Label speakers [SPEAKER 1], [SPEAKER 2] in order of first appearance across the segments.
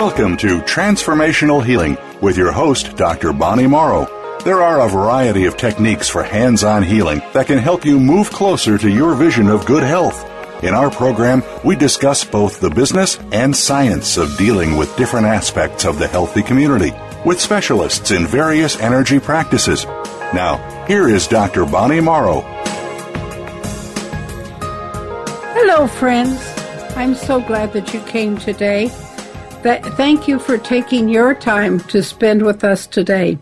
[SPEAKER 1] Welcome to Transformational Healing with your host, Dr. Bonnie Morrow. There are a variety of techniques for hands on healing that can help you move closer to your vision of good health. In our program, we discuss both the business and science of dealing with different aspects of the healthy community with specialists in various energy practices. Now, here is Dr. Bonnie Morrow.
[SPEAKER 2] Hello, friends. I'm so glad that you came today. Th- thank you for taking your time to spend with us today.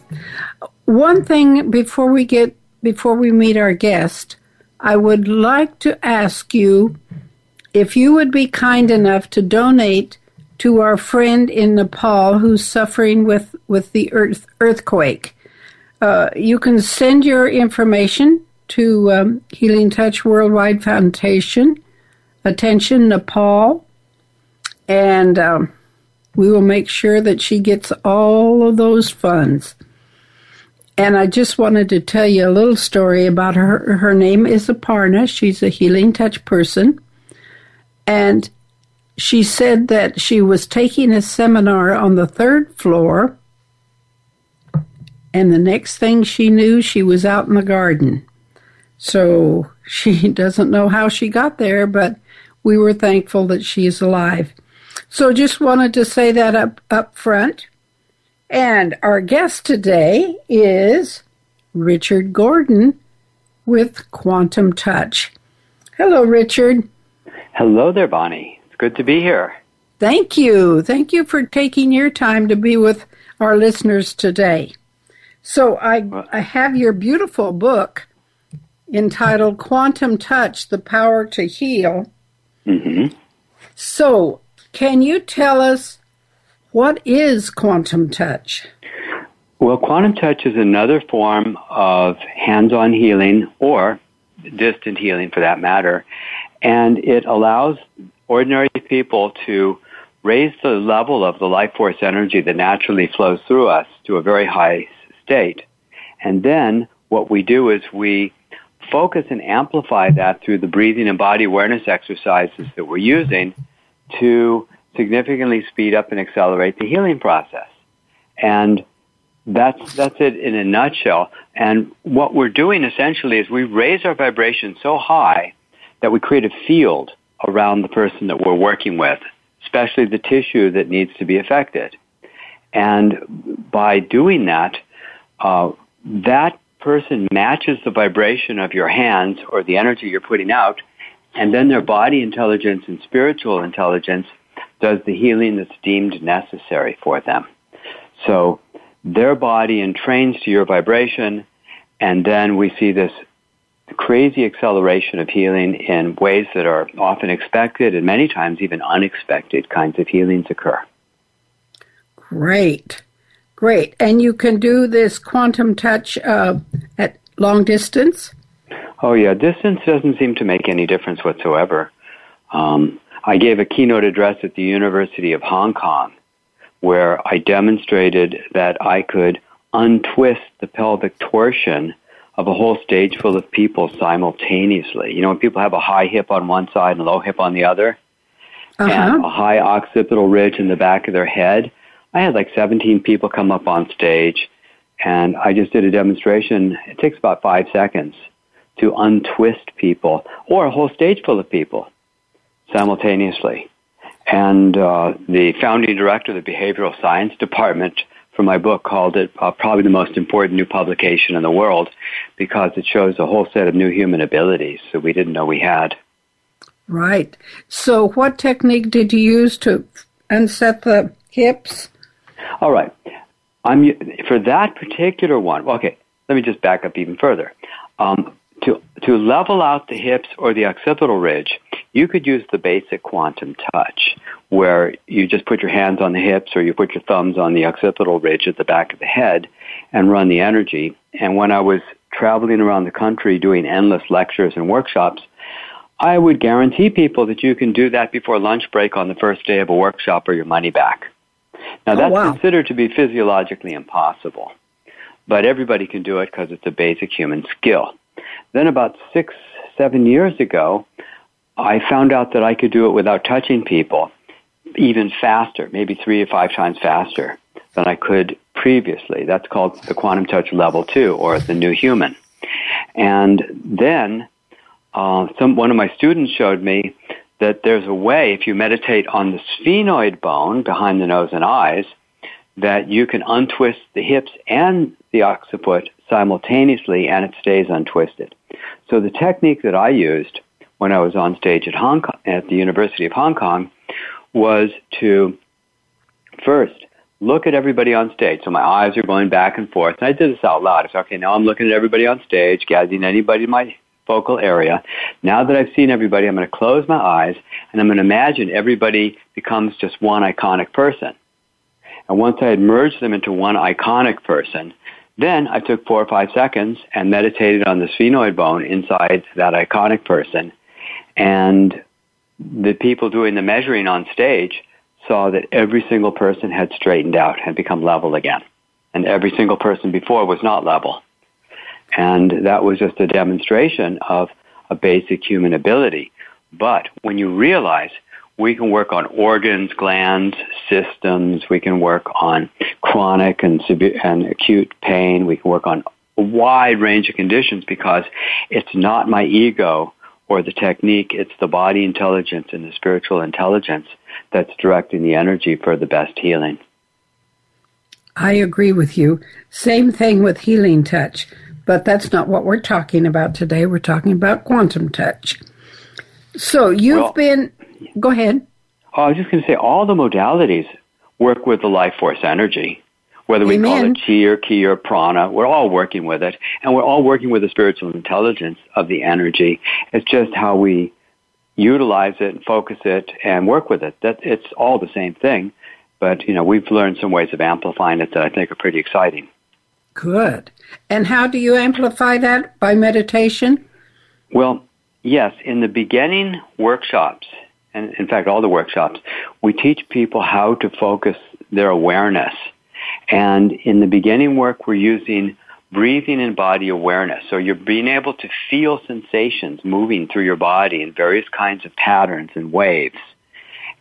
[SPEAKER 2] One thing before we get before we meet our guest, I would like to ask you if you would be kind enough to donate to our friend in Nepal who's suffering with with the earth earthquake. Uh, you can send your information to um, Healing Touch Worldwide Foundation, attention Nepal, and um, we will make sure that she gets all of those funds. And I just wanted to tell you a little story about her. Her name is Aparna. She's a healing touch person. And she said that she was taking a seminar on the third floor. And the next thing she knew, she was out in the garden. So she doesn't know how she got there, but we were thankful that she is alive. So just wanted to say that up, up front. And our guest today is Richard Gordon with Quantum Touch. Hello, Richard.
[SPEAKER 3] Hello there, Bonnie. It's good to be here.
[SPEAKER 2] Thank you. Thank you for taking your time to be with our listeners today. So I, I have your beautiful book entitled Quantum Touch, The Power to Heal.
[SPEAKER 3] Mm-hmm.
[SPEAKER 2] So can you tell us what is quantum touch?
[SPEAKER 3] Well, quantum touch is another form of hands on healing or distant healing for that matter. And it allows ordinary people to raise the level of the life force energy that naturally flows through us to a very high state. And then what we do is we focus and amplify that through the breathing and body awareness exercises that we're using to significantly speed up and accelerate the healing process. And that's, that's it in a nutshell. And what we're doing essentially is we raise our vibration so high that we create a field around the person that we're working with, especially the tissue that needs to be affected. And by doing that, uh, that person matches the vibration of your hands or the energy you're putting out, and then their body intelligence and spiritual intelligence does the healing that's deemed necessary for them. So their body entrains to your vibration, and then we see this crazy acceleration of healing in ways that are often expected and many times even unexpected kinds of healings occur.
[SPEAKER 2] Great. Great. And you can do this quantum touch uh, at long distance?
[SPEAKER 3] Oh, yeah. Distance doesn't seem to make any difference whatsoever. Um, I gave a keynote address at the University of Hong Kong where I demonstrated that I could untwist the pelvic torsion of a whole stage full of people simultaneously. You know, when people have a high hip on one side and a low hip on the other,
[SPEAKER 2] uh-huh.
[SPEAKER 3] and a high occipital ridge in the back of their head, I had like 17 people come up on stage, and I just did a demonstration. It takes about five seconds to untwist people, or a whole stage full of people simultaneously. And uh, the founding director of the behavioral science department for my book called it uh, probably the most important new publication in the world because it shows a whole set of new human abilities that we didn't know we had.
[SPEAKER 2] Right. So, what technique did you use to unset the hips?
[SPEAKER 3] All right. I'm for that particular one. Okay, let me just back up even further. Um, to, to level out the hips or the occipital ridge, you could use the basic quantum touch, where you just put your hands on the hips or you put your thumbs on the occipital ridge at the back of the head and run the energy. And when I was traveling around the country doing endless lectures and workshops, I would guarantee people that you can do that before lunch break on the first day of a workshop or your money back. Now, oh, that's oh, wow. considered to be physiologically impossible, but everybody can do it because it's a basic human skill. Then, about six, seven years ago, I found out that I could do it without touching people even faster, maybe three or five times faster than I could previously. That's called the quantum touch level two or the new human. And then uh, some, one of my students showed me that there's a way, if you meditate on the sphenoid bone behind the nose and eyes, that you can untwist the hips and the occiput simultaneously and it stays untwisted. So the technique that I used when I was on stage at Hong Kong, at the University of Hong Kong was to first look at everybody on stage. So my eyes are going back and forth. And I did this out loud. I said, okay, now I'm looking at everybody on stage, gathering anybody in my focal area. Now that I've seen everybody, I'm going to close my eyes and I'm going to imagine everybody becomes just one iconic person. And once I had merged them into one iconic person, then I took four or five seconds and meditated on the sphenoid bone inside that iconic person. And the people doing the measuring on stage saw that every single person had straightened out and become level again. And every single person before was not level. And that was just a demonstration of a basic human ability. But when you realize we can work on organs, glands, systems, we can work on chronic and and acute pain, we can work on a wide range of conditions because it's not my ego or the technique, it's the body intelligence and the spiritual intelligence that's directing the energy for the best healing.
[SPEAKER 2] I agree with you. Same thing with healing touch, but that's not what we're talking about today. We're talking about quantum touch. So you've well, been, go ahead.
[SPEAKER 3] Oh, I was just going to say all the modalities work with the life force energy whether we Amen. call it chi or ki or prana, we're all working with it, and we're all working with the spiritual intelligence of the energy. It's just how we utilize it, and focus it, and work with it. That it's all the same thing, but you know we've learned some ways of amplifying it that I think are pretty exciting.
[SPEAKER 2] Good. And how do you amplify that by meditation?
[SPEAKER 3] Well, yes. In the beginning workshops, and in fact all the workshops, we teach people how to focus their awareness and in the beginning work, we're using breathing and body awareness. So you're being able to feel sensations moving through your body in various kinds of patterns and waves.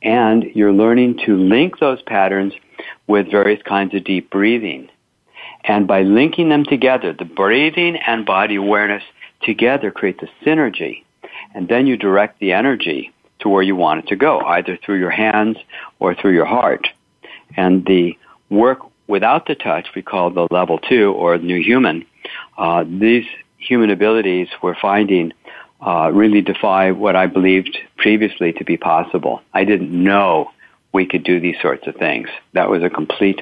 [SPEAKER 3] And you're learning to link those patterns with various kinds of deep breathing. And by linking them together, the breathing and body awareness together create the synergy. And then you direct the energy to where you want it to go, either through your hands or through your heart. And the work without the touch, we call the level two or new human. Uh, these human abilities we're finding uh, really defy what I believed previously to be possible. I didn't know we could do these sorts of things. That was a complete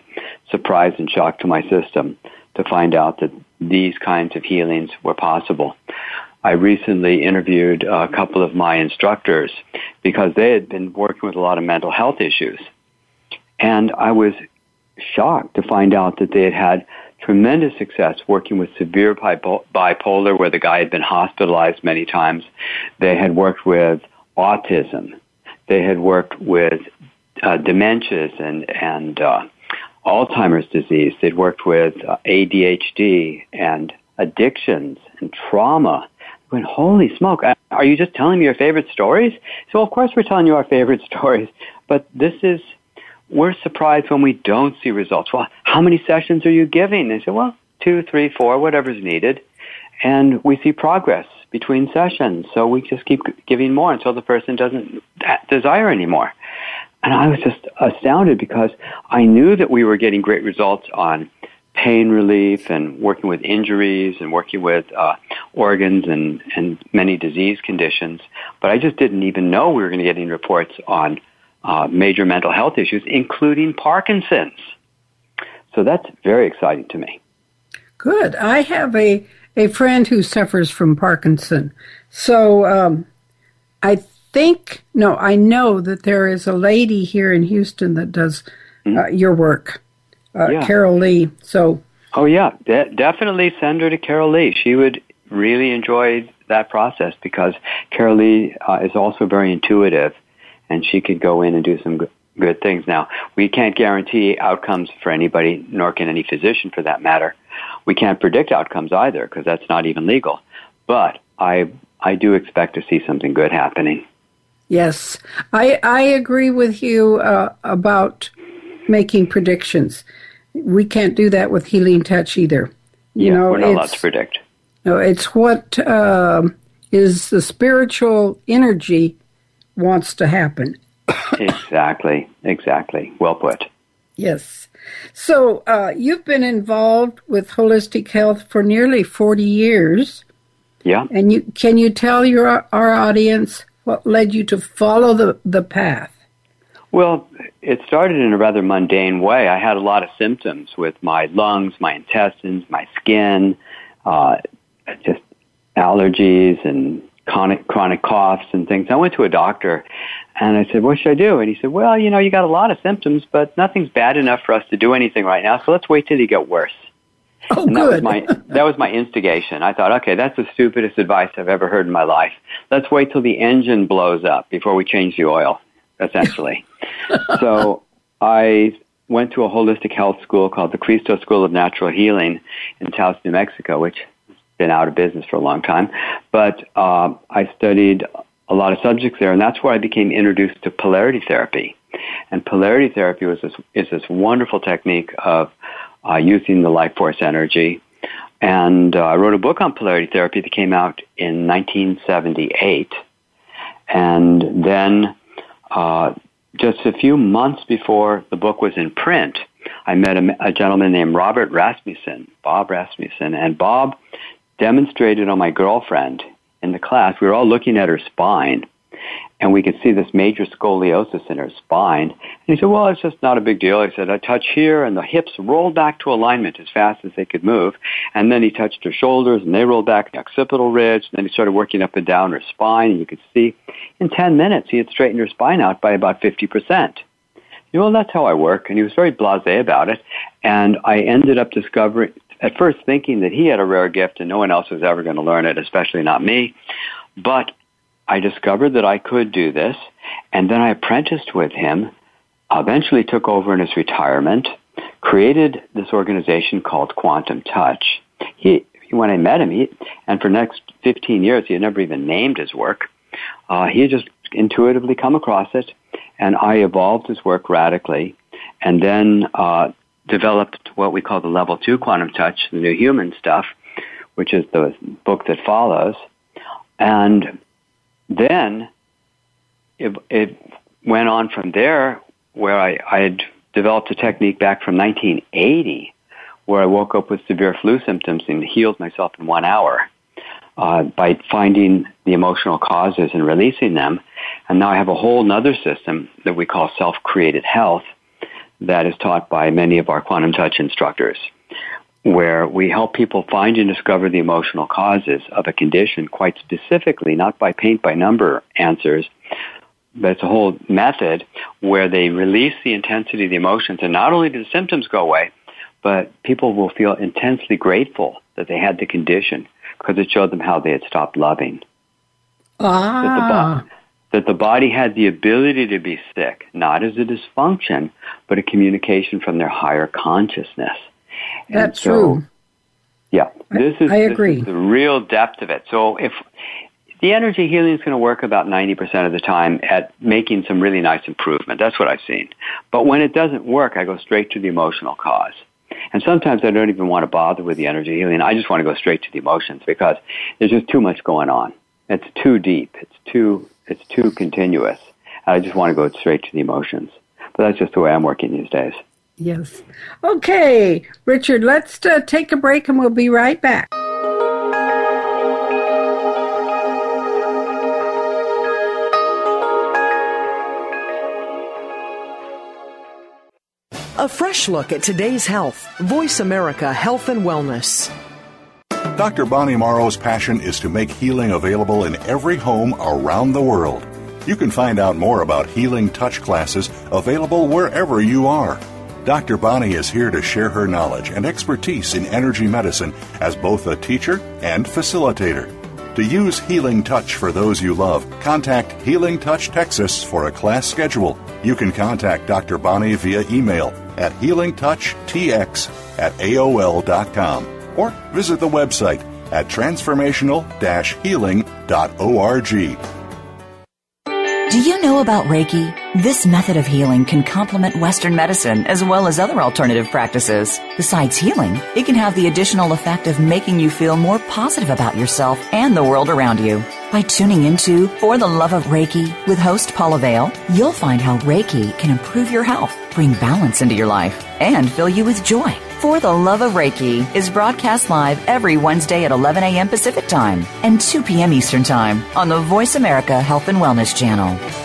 [SPEAKER 3] surprise and shock to my system to find out that these kinds of healings were possible. I recently interviewed a couple of my instructors because they had been working with a lot of mental health issues. And I was shocked to find out that they had had tremendous success working with severe bipolar, where the guy had been hospitalized many times. They had worked with autism. They had worked with uh, dementias and and uh, Alzheimer's disease. They'd worked with uh, ADHD and addictions and trauma. When holy smoke, uh, are you just telling me your favorite stories? So of course we're telling you our favorite stories, but this is we're surprised when we don't see results. Well, how many sessions are you giving? They say, well, two, three, four, whatever's needed. And we see progress between sessions. So we just keep giving more until the person doesn't uh, desire anymore. And I was just astounded because I knew that we were getting great results on pain relief and working with injuries and working with uh, organs and, and many disease conditions. But I just didn't even know we were going to get any reports on uh, major mental health issues, including Parkinson's. So that's very exciting to me.
[SPEAKER 2] Good. I have a, a friend who suffers from Parkinson. So um, I think, no, I know that there is a lady here in Houston that does mm-hmm. uh, your work, uh, yeah. Carol Lee. So.
[SPEAKER 3] Oh yeah, De- definitely send her to Carol Lee. She would really enjoy that process because Carol Lee uh, is also very intuitive, and she could go in and do some good, good things. Now, we can't guarantee outcomes for anybody, nor can any physician for that matter. We can't predict outcomes either because that's not even legal. But I I do expect to see something good happening.
[SPEAKER 2] Yes, I I agree with you uh, about making predictions. We can't do that with healing touch either.
[SPEAKER 3] You yeah, know, we're not allowed to predict.
[SPEAKER 2] No, it's what uh, is the spiritual energy wants to happen.
[SPEAKER 3] exactly, exactly. Well put.
[SPEAKER 2] Yes. So uh, you've been involved with holistic health for nearly forty years.
[SPEAKER 3] Yeah.
[SPEAKER 2] And you can you tell your our audience what led you to follow the the path?
[SPEAKER 3] Well, it started in a rather mundane way. I had a lot of symptoms with my lungs, my intestines, my skin, uh, just allergies and chronic chronic coughs and things. I went to a doctor and I said, "What should I do?" And he said, "Well, you know, you got a lot of symptoms, but nothing's bad enough for us to do anything right now. So let's wait till you get worse."
[SPEAKER 2] Oh,
[SPEAKER 3] and
[SPEAKER 2] that
[SPEAKER 3] good. was my that was my instigation. I thought, okay, that's the stupidest advice I've ever heard in my life. Let's wait till the engine blows up before we change the oil, essentially. so I went to a holistic health school called the Cristo School of Natural Healing in Taos, New Mexico, which has been out of business for a long time. But uh, I studied a lot of subjects there, and that's where I became introduced to polarity therapy. And polarity therapy was this, is this wonderful technique of uh, using the life force energy. And uh, I wrote a book on polarity therapy that came out in 1978. And then, uh, just a few months before the book was in print, I met a, a gentleman named Robert Rasmussen, Bob Rasmussen, and Bob demonstrated on my girlfriend in the class. We were all looking at her spine, and we could see this major scoliosis in her spine. And he said, well, it's just not a big deal. He said, I touch here, and the hips rolled back to alignment as fast as they could move. And then he touched her shoulders, and they rolled back the occipital ridge. And then he started working up and down her spine, and you could see in 10 minutes he had straightened her spine out by about 50%. You know, well, that's how I work. And he was very blasé about it. And I ended up discovering, at first thinking that he had a rare gift and no one else was ever going to learn it, especially not me. But I discovered that I could do this, and then I apprenticed with him, eventually took over in his retirement, created this organization called Quantum Touch. He, when I met him, he, and for next 15 years, he had never even named his work. Uh, he had just intuitively come across it, and I evolved his work radically. And then uh, developed what we call the level two quantum touch, the new human stuff, which is the book that follows. And then it, it went on from there where I, I had developed a technique back from 1980 where I woke up with severe flu symptoms and healed myself in one hour uh, by finding the emotional causes and releasing them. And now I have a whole other system that we call self-created health that is taught by many of our quantum touch instructors, where we help people find and discover the emotional causes of a condition quite specifically, not by paint by number answers, but it's a whole method where they release the intensity of the emotions, and not only do the symptoms go away, but people will feel intensely grateful that they had the condition because it showed them how they had stopped loving.
[SPEAKER 2] Ah
[SPEAKER 3] that the body had the ability to be sick, not as a dysfunction, but a communication from their higher consciousness.
[SPEAKER 2] That's so, true.
[SPEAKER 3] Yeah,
[SPEAKER 2] this is, I agree.
[SPEAKER 3] This is the real depth of it. So if the energy healing is going to work about 90% of the time at making some really nice improvement. That's what I've seen. But when it doesn't work, I go straight to the emotional cause. And sometimes I don't even want to bother with the energy healing. I just want to go straight to the emotions because there's just too much going on. It's too deep. It's too it's too continuous. I just want to go straight to the emotions. But that's just the way I'm working these days.
[SPEAKER 2] Yes. Okay, Richard, let's uh, take a break and we'll be right back.
[SPEAKER 4] A fresh look at today's health. Voice America Health and Wellness.
[SPEAKER 1] Dr. Bonnie Morrow's passion is to make healing available in every home around the world. You can find out more about healing touch classes available wherever you are. Dr. Bonnie is here to share her knowledge and expertise in energy medicine as both a teacher and facilitator. To use Healing Touch for those you love, contact Healing Touch Texas for a class schedule. You can contact Dr. Bonnie via email at healingtouchtx at aol.com or visit the website at transformational-healing.org.
[SPEAKER 5] Do you know about Reiki? This method of healing can complement Western medicine as well as other alternative practices. Besides healing, it can have the additional effect of making you feel more positive about yourself and the world around you. By tuning into For the Love of Reiki with host Paula Vale, you'll find how Reiki can improve your health, bring balance into your life, and fill you with joy. For the Love of Reiki is broadcast live every Wednesday at 11 a.m. Pacific Time and 2 p.m. Eastern Time on the Voice America Health and Wellness Channel.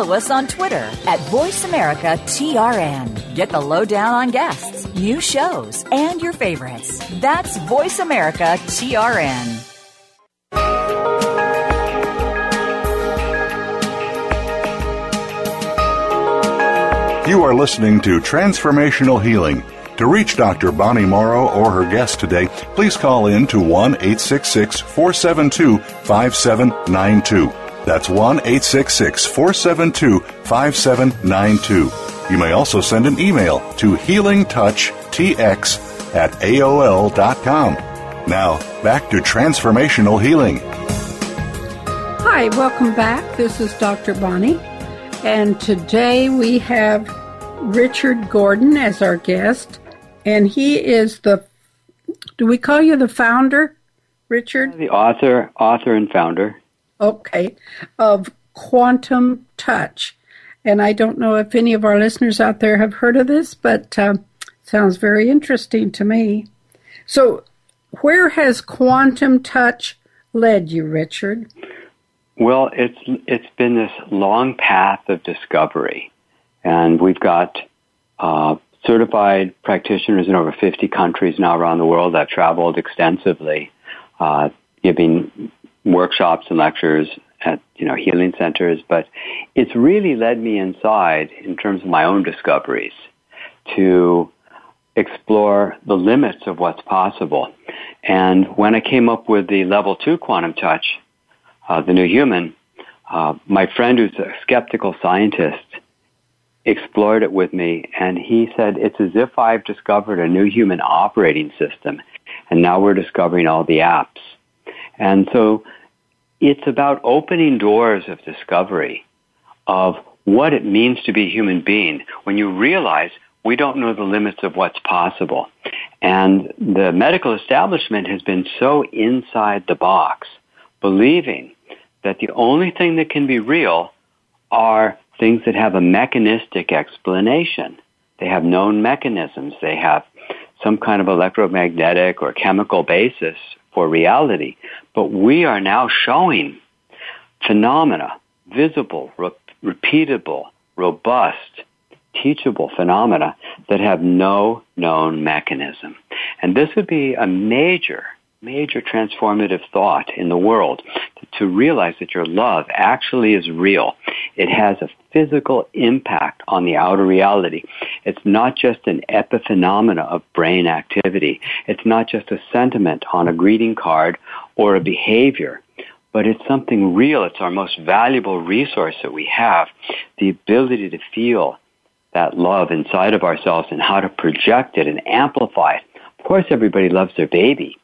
[SPEAKER 5] follow us on Twitter at VoiceAmericaTRN. Get the lowdown on guests, new shows, and your favorites. That's VoiceAmericaTRN.
[SPEAKER 1] You are listening to Transformational Healing. To reach Dr. Bonnie Morrow or her guest today, please call in to 1 866 472 5792. That's 1 866 472 5792. You may also send an email to healingtouchtx at AOL.com. Now, back to transformational healing.
[SPEAKER 2] Hi, welcome back. This is Dr. Bonnie, and today we have Richard Gordon as our guest, and he is the do we call you the founder, Richard?
[SPEAKER 3] The author, author and founder
[SPEAKER 2] okay, of quantum touch. And I don't know if any of our listeners out there have heard of this, but uh, sounds very interesting to me. So, where has quantum touch led you, Richard?
[SPEAKER 3] Well, it's it's been this long path of discovery, and we've got uh, certified practitioners in over 50 countries now around the world. I've traveled extensively, uh, giving workshops and lectures at you know healing centers, but it's really led me inside in terms of my own discoveries to explore the limits of what's possible. And when I came up with the level two quantum touch, uh, the new human, uh, my friend who's a skeptical scientist explored it with me and he said it's as if I've discovered a new human operating system and now we're discovering all the apps and so it's about opening doors of discovery of what it means to be a human being when you realize we don't know the limits of what's possible. And the medical establishment has been so inside the box, believing that the only thing that can be real are things that have a mechanistic explanation. They have known mechanisms. They have some kind of electromagnetic or chemical basis for reality. But we are now showing phenomena, visible, re- repeatable, robust, teachable phenomena that have no known mechanism. And this would be a major major transformative thought in the world to realize that your love actually is real. It has a physical impact on the outer reality. It's not just an epiphenomena of brain activity. It's not just a sentiment on a greeting card or a behavior, but it's something real. It's our most valuable resource that we have. The ability to feel that love inside of ourselves and how to project it and amplify it. Of course, everybody loves their baby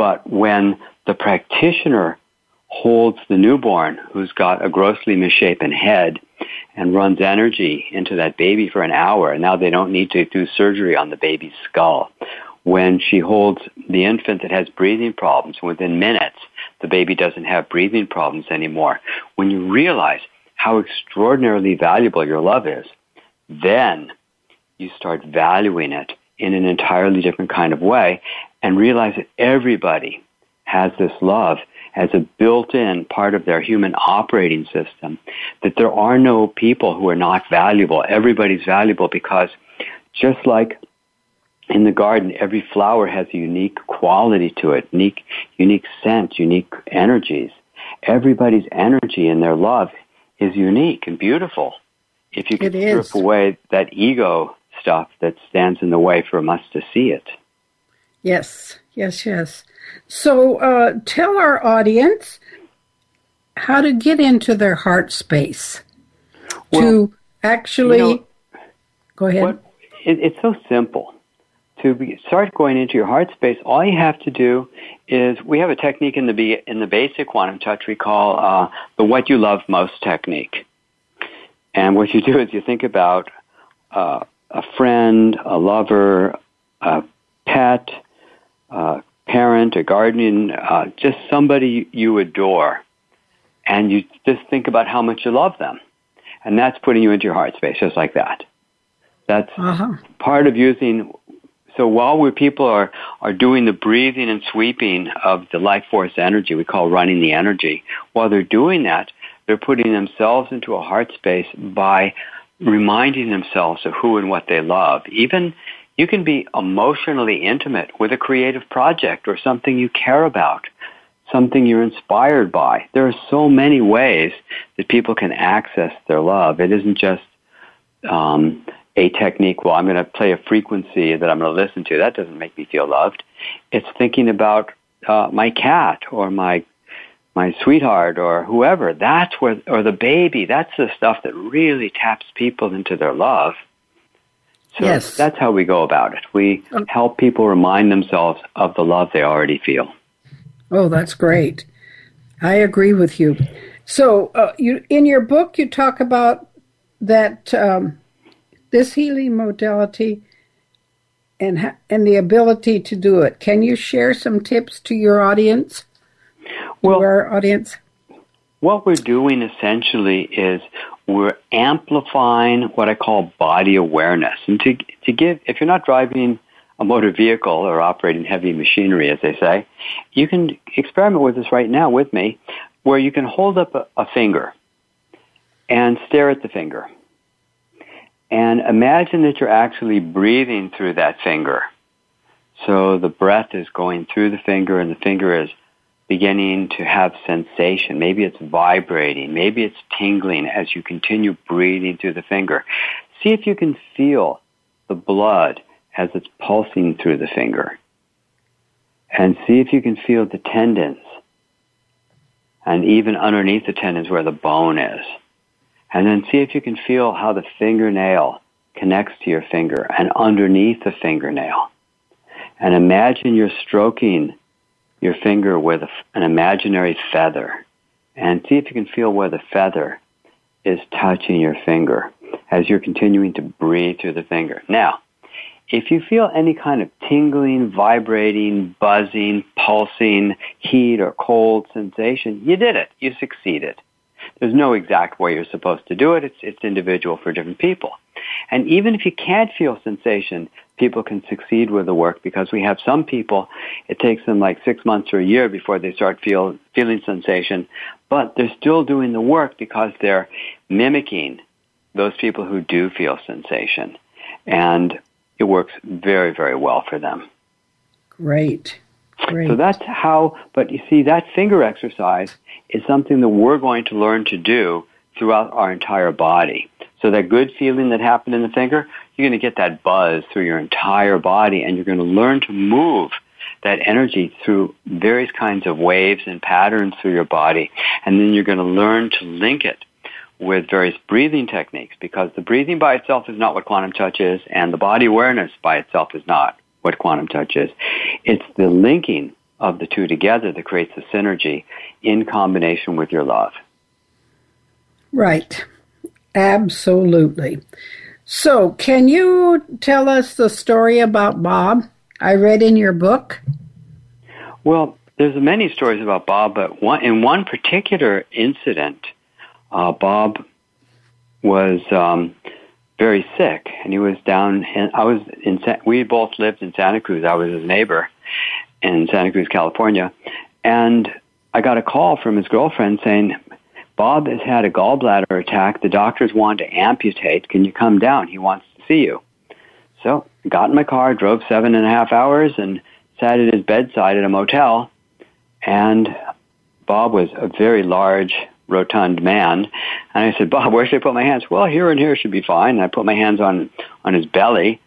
[SPEAKER 3] but when the practitioner holds the newborn who's got a grossly misshapen head and runs energy into that baby for an hour, and now they don't need to do surgery on the baby's skull. When she holds the infant that has breathing problems, within minutes, the baby doesn't have breathing problems anymore. When you realize how extraordinarily valuable your love is, then you start valuing it in an entirely different kind of way and realize that everybody has this love as a built-in part of their human operating system, that there are no people who are not valuable. Everybody's valuable because just like in the garden, every flower has a unique quality to it, unique, unique scent, unique energies. Everybody's energy and their love is unique and beautiful. If you can strip away that ego stuff that stands in the way for us to see it.
[SPEAKER 2] Yes, yes, yes. So uh, tell our audience how to get into their heart space well, to actually. You know, go ahead. What,
[SPEAKER 3] it, it's so simple. To be, start going into your heart space, all you have to do is we have a technique in the in the basic quantum touch we call uh, the "what you love most" technique. And what you do is you think about uh, a friend, a lover, a pet, a parent, a guardian, uh, just somebody you adore, and you just think about how much you love them, and that's putting you into your heart space, just like that. That's uh-huh. part of using. So while we people are are doing the breathing and sweeping of the life force energy, we call running the energy. While they're doing that, they're putting themselves into a heart space by reminding themselves of who and what they love. Even you can be emotionally intimate with a creative project or something you care about, something you're inspired by. There are so many ways that people can access their love. It isn't just um, a technique. Well, I'm going to play a frequency that I'm going to listen to. That doesn't make me feel loved. It's thinking about uh, my cat or my my sweetheart or whoever. That's where, or the baby. That's the stuff that really taps people into their love. So yes. that's how we go about it. We um, help people remind themselves of the love they already feel.
[SPEAKER 2] Oh, that's great. I agree with you. So, uh, you in your book, you talk about that um, this healing modality and and the ability to do it. Can you share some tips to your audience?
[SPEAKER 3] well,
[SPEAKER 2] our audience?
[SPEAKER 3] What we're doing essentially is we're amplifying what I call body awareness. And to, to give, if you're not driving a motor vehicle or operating heavy machinery, as they say, you can experiment with this right now with me, where you can hold up a, a finger and stare at the finger. And imagine that you're actually breathing through that finger. So the breath is going through the finger and the finger is beginning to have sensation. Maybe it's vibrating. Maybe it's tingling as you continue breathing through the finger. See if you can feel the blood as it's pulsing through the finger. And see if you can feel the tendons and even underneath the tendons where the bone is. And then see if you can feel how the fingernail connects to your finger and underneath the fingernail. And imagine you're stroking your finger with an imaginary feather and see if you can feel where the feather is touching your finger as you're continuing to breathe through the finger. Now, if you feel any kind of tingling, vibrating, buzzing, pulsing, heat or cold sensation, you did it. You succeeded. There's no exact way you're supposed to do it. It's, it's individual for different people. And even if you can't feel sensation, people can succeed with the work because we have some people, it takes them like six months or a year before they start feel, feeling sensation, but they're still doing the work because they're mimicking those people who do feel sensation. And it works very, very well for them.
[SPEAKER 2] Great. Great.
[SPEAKER 3] So that's how, but you see, that finger exercise is something that we're going to learn to do throughout our entire body. So that good feeling that happened in the finger, you're going to get that buzz through your entire body and you're going to learn to move that energy through various kinds of waves and patterns through your body. And then you're going to learn to link it with various breathing techniques because the breathing by itself is not what quantum touch is and the body awareness by itself is not what quantum touch is. It's the linking of the two together that creates the synergy in combination with your love.
[SPEAKER 2] Right. Absolutely. So, can you tell us the story about Bob? I read in your book.
[SPEAKER 3] Well, there's many stories about Bob, but one, in one particular incident, uh, Bob was um, very sick, and he was down. And I was in. We both lived in Santa Cruz. I was his neighbor in Santa Cruz, California, and I got a call from his girlfriend saying, "Bob has had a gallbladder attack. The doctors want to amputate. Can you come down? He wants to see you." So I got in my car, drove seven and a half hours, and sat at his bedside at a motel. And Bob was a very large, rotund man. And I said, Bob, where should I put my hands? Well, here and here should be fine. And I put my hands on, on his belly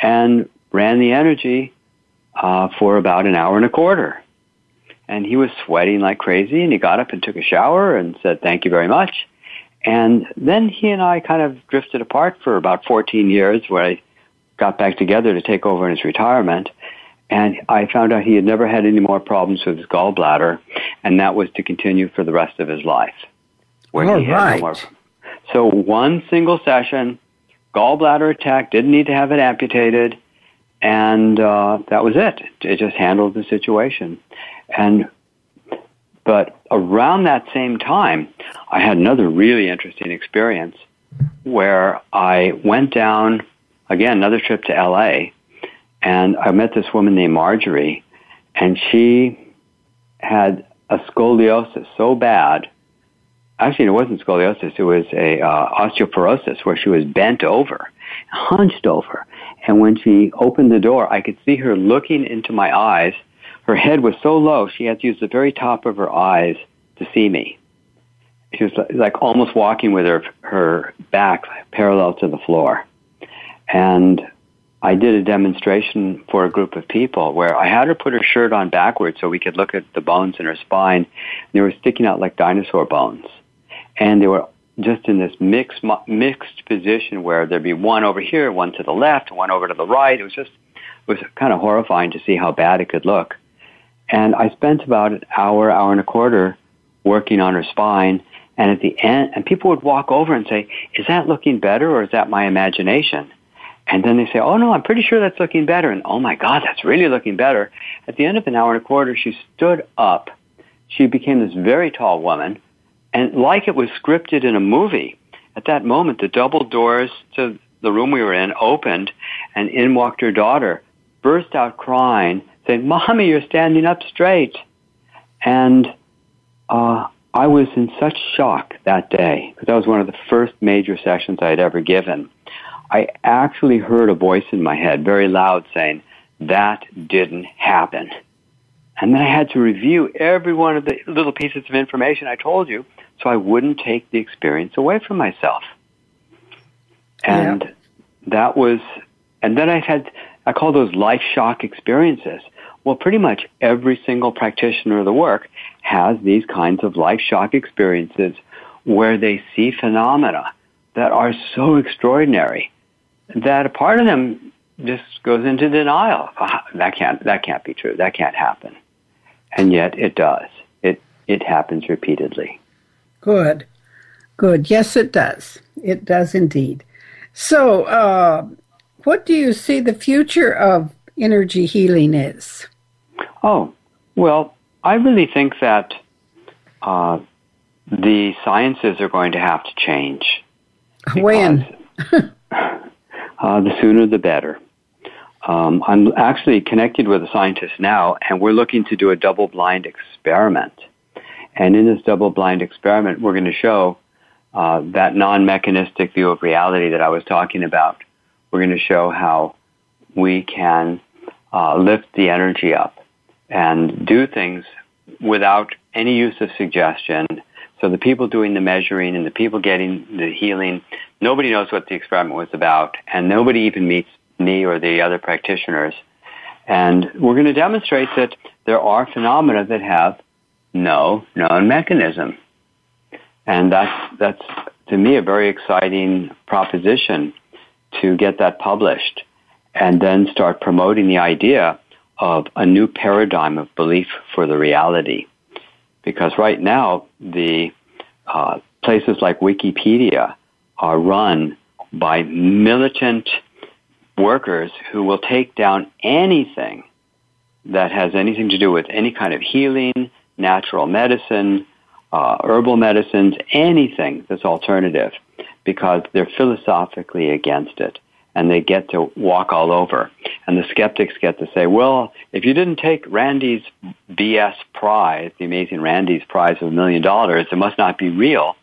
[SPEAKER 3] and ran the energy uh, for about an hour and a quarter. And he was sweating like crazy. And he got up and took a shower and said, thank you very much. And then he and I kind of drifted apart for about 14 years where I got back together to take over in his retirement. And I found out he had never had any more problems with his gallbladder, and that was to continue for the rest of his life.
[SPEAKER 2] Where All right. No.
[SPEAKER 3] So one single session, gallbladder attack, didn't need to have it amputated, and uh, that was it. It just handled the situation. And but around that same time, I had another really interesting experience where I went down again, another trip to LA, and I met this woman named Marjorie, and she had a scoliosis so bad. Actually, it wasn't scoliosis; it was a uh, osteoporosis where she was bent over, hunched over, and when she opened the door, I could see her looking into my eyes. Her head was so low; she had to use the very top of her eyes to see me. She was like almost walking with her her back parallel to the floor. And I did a demonstration for a group of people where I had her put her shirt on backwards so we could look at the bones in her spine. They were sticking out like dinosaur bones. And they were just in this mixed, mixed position where there'd be one over here, one to the left, one over to the right. It was just, it was kind of horrifying to see how bad it could look. And I spent about an hour, hour and a quarter working on her spine. And at the end, and people would walk over and say, is that looking better or is that my imagination? And then they say, oh no, I'm pretty sure that's looking better. And oh my God, that's really looking better. At the end of an hour and a quarter, she stood up. She became this very tall woman. And like it was scripted in a movie, at that moment, the double doors to the room we were in opened and in walked her daughter, burst out crying, saying, Mommy, you're standing up straight. And, uh, I was in such shock that day because that was one of the first major sessions I had ever given. I actually heard a voice in my head, very loud, saying, that didn't happen. And then I had to review every one of the little pieces of information I told you so I wouldn't take the experience away from myself. And yeah. that was, and then I had, I call those life shock experiences. Well, pretty much every single practitioner of the work has these kinds of life shock experiences where they see phenomena that are so extraordinary that a part of them just goes into denial. Ah, that can't that can't be true. That can't happen. And yet it does. It it happens repeatedly.
[SPEAKER 2] Good. Good. Yes, it does. It does indeed. So, uh, what do you see the future of energy healing is?
[SPEAKER 3] Oh, well, I really think that uh, the sciences are going to have to change.
[SPEAKER 2] When?
[SPEAKER 3] uh, the sooner the better. Um, I'm actually connected with a scientist now, and we're looking to do a double-blind experiment. And in this double-blind experiment, we're going to show uh, that non-mechanistic view of reality that I was talking about. We're going to show how we can uh, lift the energy up and do things without any use of suggestion. So the people doing the measuring and the people getting the healing Nobody knows what the experiment was about, and nobody even meets me or the other practitioners. And we're going to demonstrate that there are phenomena that have no known mechanism. And that's, that's to me a very exciting proposition to get that published and then start promoting the idea of a new paradigm of belief for the reality. Because right now, the uh, places like Wikipedia are run by militant workers who will take down anything that has anything to do with any kind of healing, natural medicine, uh, herbal medicines, anything that's alternative, because they're philosophically against it. And they get to walk all over. And the skeptics get to say, well, if you didn't take Randi's BS prize, the amazing Randi's prize of a million dollars, it must not be real.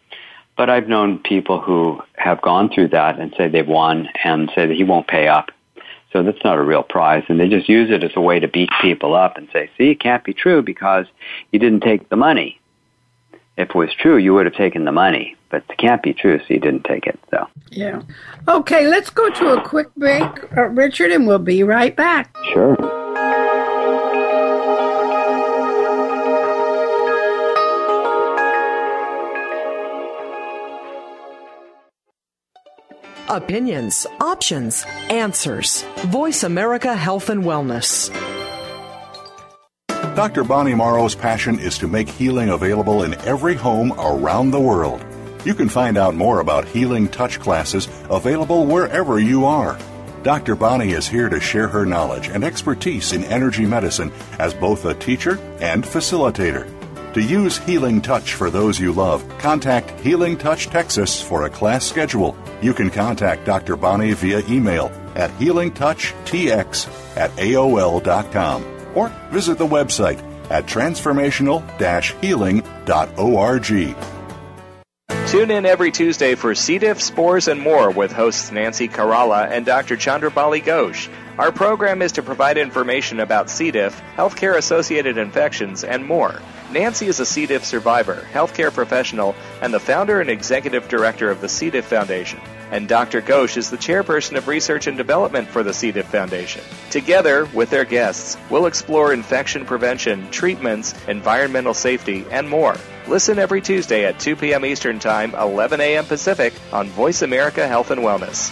[SPEAKER 3] But I've known people who have gone through that and say they've won and say that he won't pay up. So that's not a real prize. And they just use it as a way to beat people up and say, see, it can't be true because you didn't take the money. If it was true, you would have taken the money. But it can't be true, so you didn't take it. So
[SPEAKER 2] Yeah. Okay, let's go to a quick break, uh, Richard, and we'll be right back.
[SPEAKER 3] sure.
[SPEAKER 4] Opinions, options, answers. Voice America Health and Wellness.
[SPEAKER 1] Dr. Bonnie Morrow's passion is to make healing available in every home around the world. You can find out more about healing touch classes available wherever you are. Dr. Bonnie is here to share her knowledge and expertise in energy medicine as both a teacher and facilitator. To use Healing Touch for those you love, contact Healing Touch Texas for a class schedule. You can contact Dr. Bonnie via email at healingtouchtx at AOL.com or visit the website at transformational-healing.org.
[SPEAKER 6] Tune in every Tuesday for C. diff, spores, and more with hosts Nancy Caralla and Dr. Chandrabali Ghosh. Our program is to provide information about C. diff, healthcare associated infections, and more. Nancy is a C. diff survivor, healthcare professional, and the founder and executive director of the C. diff Foundation. And Dr. Ghosh is the chairperson of research and development for the C. diff Foundation. Together, with their guests, we'll explore infection prevention, treatments, environmental safety, and more. Listen every Tuesday at 2 p.m. Eastern Time, 11 a.m. Pacific on Voice America Health and Wellness.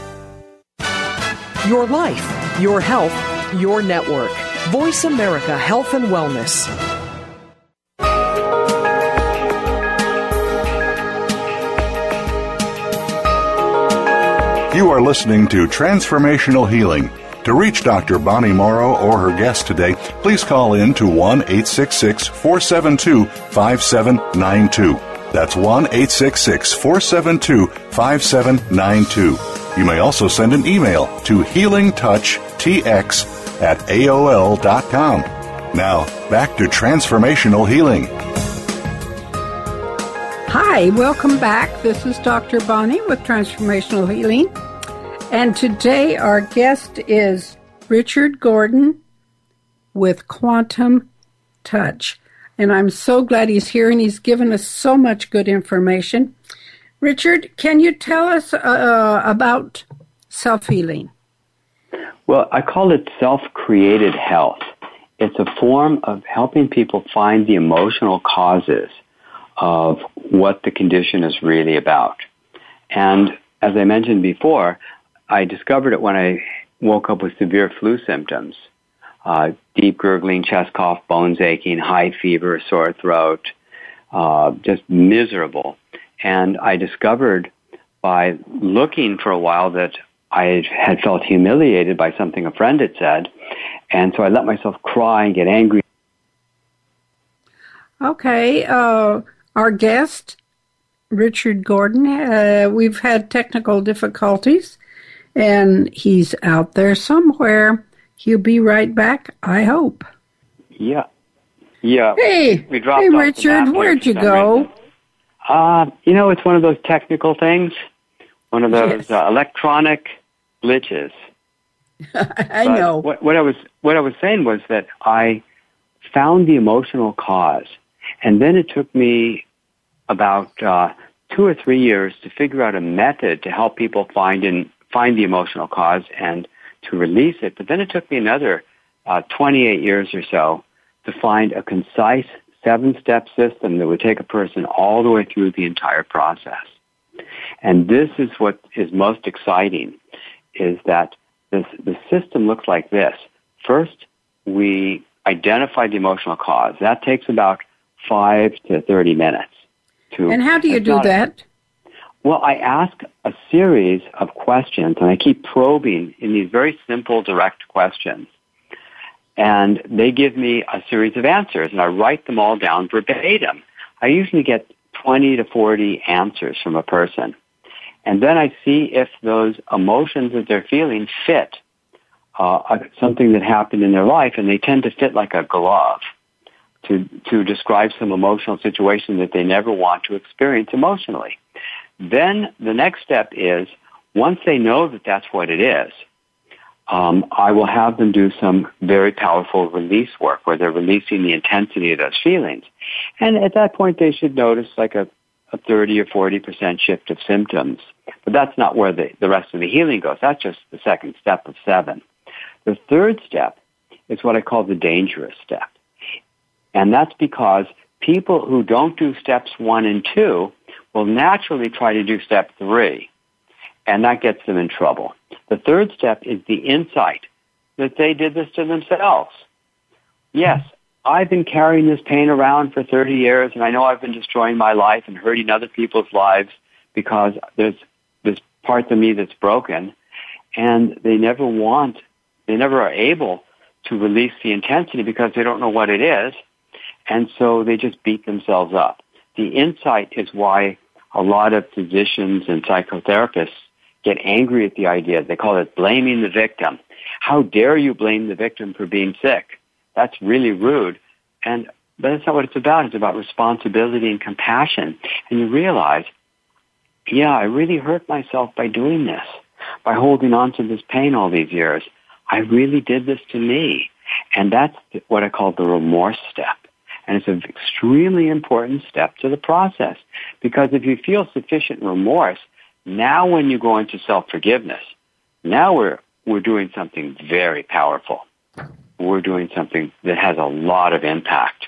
[SPEAKER 4] Your life, your health, your network. Voice America Health and Wellness.
[SPEAKER 1] You are listening to Transformational Healing. To reach Dr. Bonnie Morrow or her guest today, please call in to 1 866 472 5792. That's 1 866 472 5792. You may also send an email to healingtouchtx at AOL.com. Now, back to Transformational Healing.
[SPEAKER 2] Hi, welcome back. This is Dr. Bonnie with Transformational Healing. And today our guest is Richard Gordon with Quantum Touch. And I'm so glad he's here and he's given us so much good information. Richard, can you tell us uh, about self healing?
[SPEAKER 3] Well, I call it self-created health. It's a form of helping people find the emotional causes of what the condition is really about. And as I mentioned before, I discovered it when I woke up with severe flu symptoms. Uh, deep gurgling, chest cough, bones aching, high fever, sore throat, uh, just miserable. And I discovered by looking for a while that I had felt humiliated by something a friend had said. And so I let myself cry and get angry.
[SPEAKER 2] Okay, uh, our guest, Richard Gordon, uh, we've had technical difficulties and he's out there somewhere. He'll be right back, I hope.
[SPEAKER 3] Yeah. Yeah.
[SPEAKER 2] Hey,
[SPEAKER 3] we dropped
[SPEAKER 2] hey Richard, where'd you go?
[SPEAKER 3] reason. Uh, you know, it's one of those technical things, one of those
[SPEAKER 2] Yes.
[SPEAKER 3] uh, electronic glitches.
[SPEAKER 2] I
[SPEAKER 3] But
[SPEAKER 2] know.
[SPEAKER 3] What, what I was what I was saying was that I found the emotional cause, and then it took me about uh, two or three years to figure out a method to help people find and find the emotional cause and to release it. But then it took me another uh, 28 years or so to find a concise seven-step system that would take a person all the way through the entire process. And this is what is most exciting, is that this, the system looks like this. First, we identify the emotional cause. That takes about five to 30 minutes. To,
[SPEAKER 2] and how do you do that?
[SPEAKER 3] Well, I ask a series of questions and I keep probing in these very simple, direct questions. And they give me a series of answers and I write them all down verbatim. I usually get 20 to 40 answers from a person. And then I see if those emotions that they're feeling fit uh, something that happened in their life, and they tend to fit like a glove to to describe some emotional situation that they never want to experience emotionally. Then the next step is once they know that that's what it is, um, I will have them do some very powerful release work where they're releasing the intensity of those feelings. And at that point, they should notice like a, a 30 or 40% shift of symptoms. But that's not where the, the rest of the healing goes. That's just the second step of seven. The third step is what I call the dangerous step. And that's because people who don't do steps one and two will naturally try to do step three. And that gets them in trouble. The third step is the insight that they did this to themselves. Yes, I've been carrying this pain around for 30 years and I know I've been destroying my life and hurting other people's lives because there's this part of me that's broken and they never want they never are able to release the intensity because they don't know what it is. And so they just beat themselves up. The insight is why a lot of physicians and psychotherapists get angry at the idea. They call it blaming the victim. How dare you blame the victim for being sick? That's really rude. And but that's not what it's about. It's about responsibility and compassion. And you realize, yeah, I really hurt myself by doing this, by holding on to this pain all these years. I really did this to me. And that's what I call the remorse step. And it's an extremely important step to the process. Because if you feel sufficient remorse, now when you go into self-forgiveness, now we're, we're doing something very powerful. We're doing something that has a lot of impact.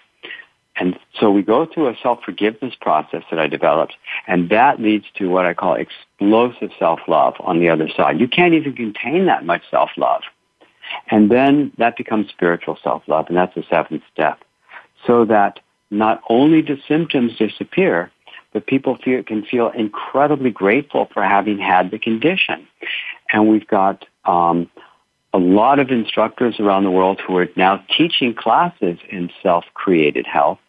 [SPEAKER 3] And so we go through a self-forgiveness process that I developed, and that leads to what I call explosive self-love on the other side. You can't even contain that much self-love. And then that becomes spiritual self-love, and that's the seventh step. So that not only do symptoms disappear, but people feel, can feel incredibly grateful for having had the condition. And we've got um, a lot of instructors around the world who are now teaching classes in self-created health.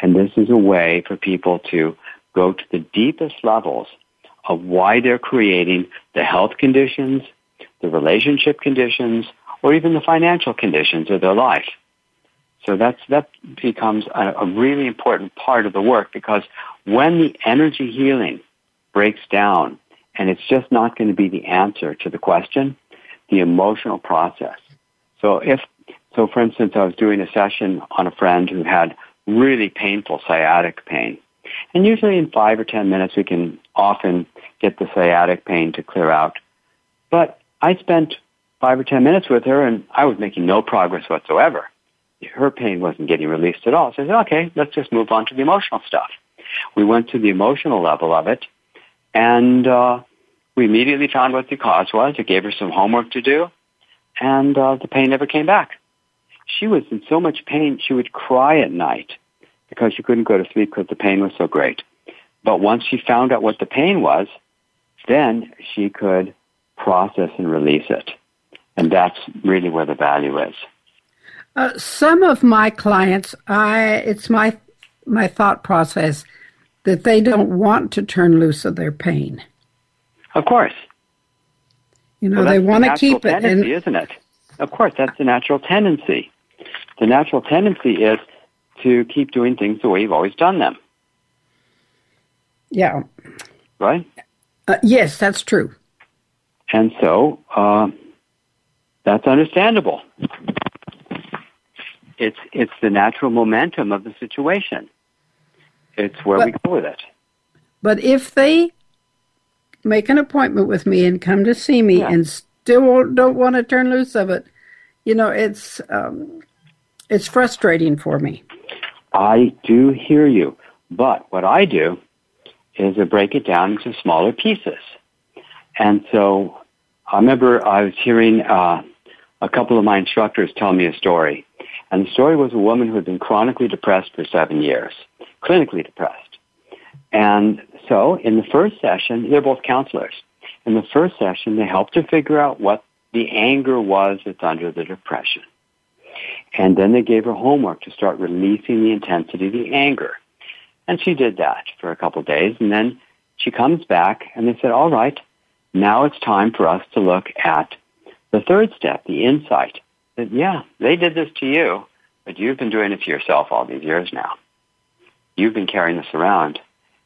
[SPEAKER 3] And this is a way for people to go to the deepest levels of why they're creating the health conditions, the relationship conditions, or even the financial conditions of their life. So that's, that becomes a, a really important part of the work because when the energy healing breaks down and it's just not going to be the answer to the question, the emotional process. So if, so for instance, I was doing a session on a friend who had really painful sciatic pain. And usually in five or ten minutes we can often get the sciatic pain to clear out. But I spent five or ten minutes with her and I was making no progress whatsoever. Her pain wasn't getting released at all. So I said, okay, let's just move on to the emotional stuff. We went to the emotional level of it and uh, we immediately found what the cause was. It gave her some homework to do and uh, the pain never came back. She was in so much pain she would cry at night because she couldn't go to sleep because the pain was so great. But once she found out what the pain was, then she could process and release it. And that's really where the value is.
[SPEAKER 2] Uh, some of my clients, I it's my my thought process that they don't want to turn loose of their pain.
[SPEAKER 3] Of course.
[SPEAKER 2] You know, well, they want to keep
[SPEAKER 3] it. Isn't it? Of course, that's the natural tendency. The natural tendency is to keep doing things the way you've always done them.
[SPEAKER 2] Yeah.
[SPEAKER 3] Right?
[SPEAKER 2] Uh, yes, that's true.
[SPEAKER 3] And so, uh, that's understandable. It's, it's the natural momentum of the situation. It's where
[SPEAKER 2] but,
[SPEAKER 3] we go with it.
[SPEAKER 2] But if they make an appointment with me and come to see me
[SPEAKER 3] Yeah.
[SPEAKER 2] and still don't want to turn loose of it, you know, it's um, it's frustrating for me.
[SPEAKER 3] I do hear you, but what I do is I break it down into smaller pieces. And so I remember I was hearing uh, a couple of my instructors tell me a story. And the story was a woman who had been chronically depressed for seven years, clinically depressed. And so in the first session, they're both counselors. In the first session, they helped her figure out what the anger was that's under the depression. And then they gave her homework to start releasing the intensity of the anger. And she did that for a couple of days. And then she comes back and they said, all right, now it's time for us to look at the third step, the insight. That, yeah, they did this to you, but you've been doing it to yourself all these years now. You've been carrying this around.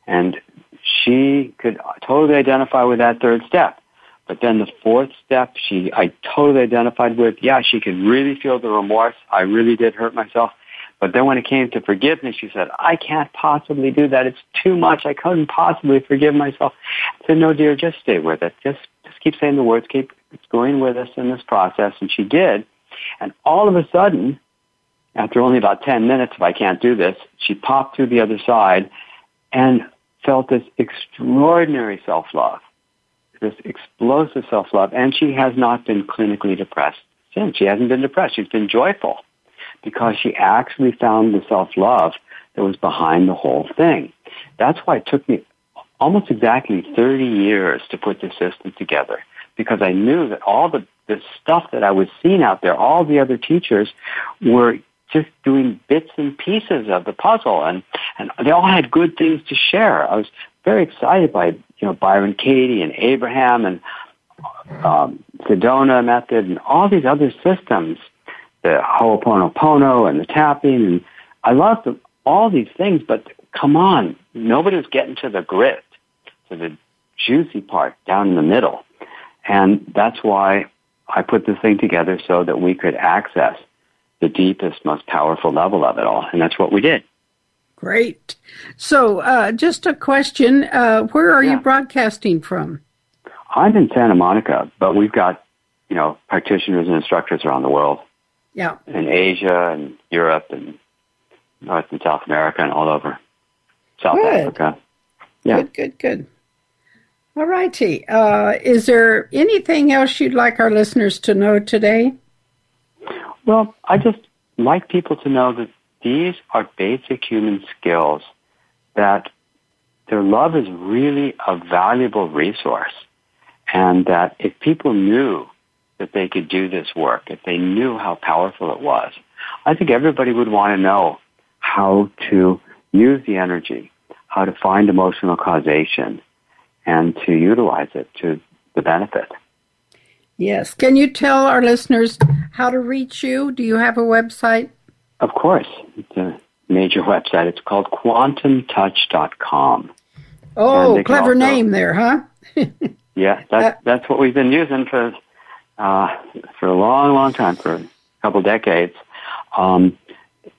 [SPEAKER 3] And she could totally identify with that third step. But then the fourth step, she, I totally identified with, yeah, she could really feel the remorse. I really did hurt myself. But then when it came to forgiveness, she said, I can't possibly do that. It's too much. I couldn't possibly forgive myself. I said, no, dear, just stay with it. Just, just keep saying the words. Keep going with us in this process. And she did. And all of a sudden, after only about 10 minutes, if I can't do this, she popped through the other side and felt this extraordinary self-love, this explosive self-love. And she has not been clinically depressed since. She hasn't been depressed. She's been joyful because she actually found the self-love that was behind the whole thing. That's why it took me almost exactly 30 years to put the system together because I knew that all the, the stuff that I was seeing out there, all the other teachers were just doing bits and pieces of the puzzle and, and they all had good things to share. I was very excited by, you know, Byron Katie and Abraham and um, Sedona method and all these other systems, the Ho'oponopono and the tapping and I loved all these things, but come on, nobody was getting to the grit, to the juicy part down in the middle. And that's why I put this thing together so that we could access the deepest, most powerful level of it all. And that's what we did.
[SPEAKER 2] Great. So, uh, just a question: uh, Where are
[SPEAKER 3] Yeah.
[SPEAKER 2] you broadcasting from?
[SPEAKER 3] I'm in Santa Monica, but we've got, you know, practitioners and instructors around the world,
[SPEAKER 2] Yeah.
[SPEAKER 3] in Asia and Europe and North and South America and all over South
[SPEAKER 2] Good.
[SPEAKER 3] Africa. Yeah.
[SPEAKER 2] Good. Good. Good. All righty. Uh, is there anything else you'd like our listeners to know today?
[SPEAKER 3] Well, I just like people to know that these are basic human skills that their love is really a valuable resource. And that if people knew that they could do this work, if they knew how powerful it was, I think everybody would want to know how to use the energy, how to find emotional causation, and to utilize it to the benefit.
[SPEAKER 2] Yes. Can you tell our listeners how to reach you? Do you have a website?
[SPEAKER 3] Of course, it's a major website. It's called quantumtouch.com.
[SPEAKER 2] Oh, clever
[SPEAKER 3] also-
[SPEAKER 2] name there, huh?
[SPEAKER 3] Yeah, that,
[SPEAKER 2] Uh,
[SPEAKER 3] that's what we've been using for uh, for a long, long time, for a couple decades. Um,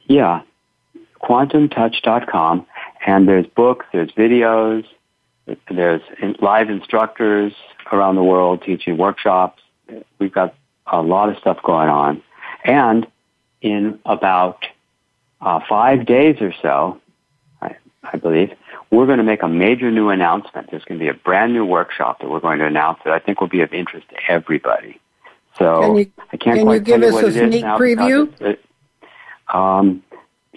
[SPEAKER 3] yeah, quantumtouch.com, and there's books, there's videos, there's live instructors around the world teaching workshops. We've got a lot of stuff going on, and in about uh, five days or so, I, I believe, we're going to make a major new announcement. There's going to be a brand new workshop that we're going to announce that I think will be of interest to everybody. So
[SPEAKER 2] Can you-
[SPEAKER 3] I can't
[SPEAKER 2] can you give us a sneak
[SPEAKER 3] now
[SPEAKER 2] preview?
[SPEAKER 3] it- um,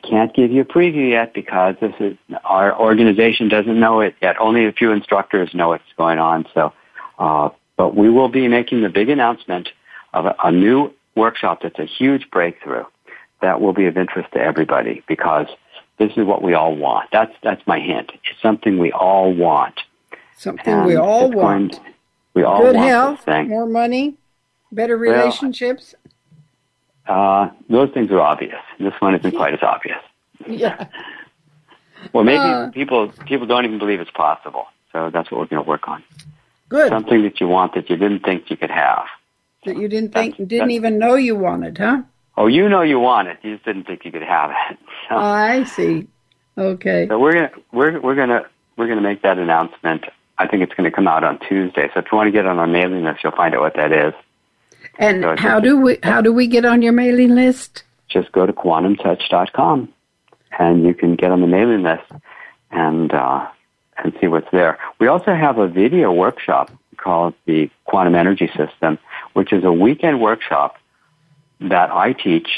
[SPEAKER 3] can't give you a preview yet because this is our organization doesn't know it yet. Only a few instructors know what's going on. So, uh, but we will be making the big announcement of a, a new workshop that's a huge breakthrough that will be of interest to everybody because this is what we all want. That's that's my hint. It's something we all want.
[SPEAKER 2] Something we all want.
[SPEAKER 3] we all
[SPEAKER 2] Good
[SPEAKER 3] want
[SPEAKER 2] health, more money, better
[SPEAKER 3] Well,
[SPEAKER 2] relationships.
[SPEAKER 3] Uh, those things are obvious. This one isn't quite as obvious.
[SPEAKER 2] yeah.
[SPEAKER 3] Well, maybe
[SPEAKER 2] Uh,
[SPEAKER 3] people people don't even believe it's possible. So that's what we're going to work on.
[SPEAKER 2] Good.
[SPEAKER 3] Something that you want that you didn't think you could have.
[SPEAKER 2] that you didn't think,
[SPEAKER 3] That's-
[SPEAKER 2] didn't
[SPEAKER 3] that's-
[SPEAKER 2] even know you wanted, huh?
[SPEAKER 3] Oh, you know you want it. You just didn't think you could have it. So,
[SPEAKER 2] I see. Okay.
[SPEAKER 3] so we're gonna we're we're gonna we're going to make that announcement. I think it's going to come out on Tuesday. So if you want to get on our mailing list, you'll find out what that is.
[SPEAKER 2] And so how do we how do we get on your mailing list?
[SPEAKER 3] Just go to quantumtouch.com, and you can get on the mailing list and uh, and see what's there. We also have a video workshop called the Quantum Energy System, which is a weekend workshop that I teach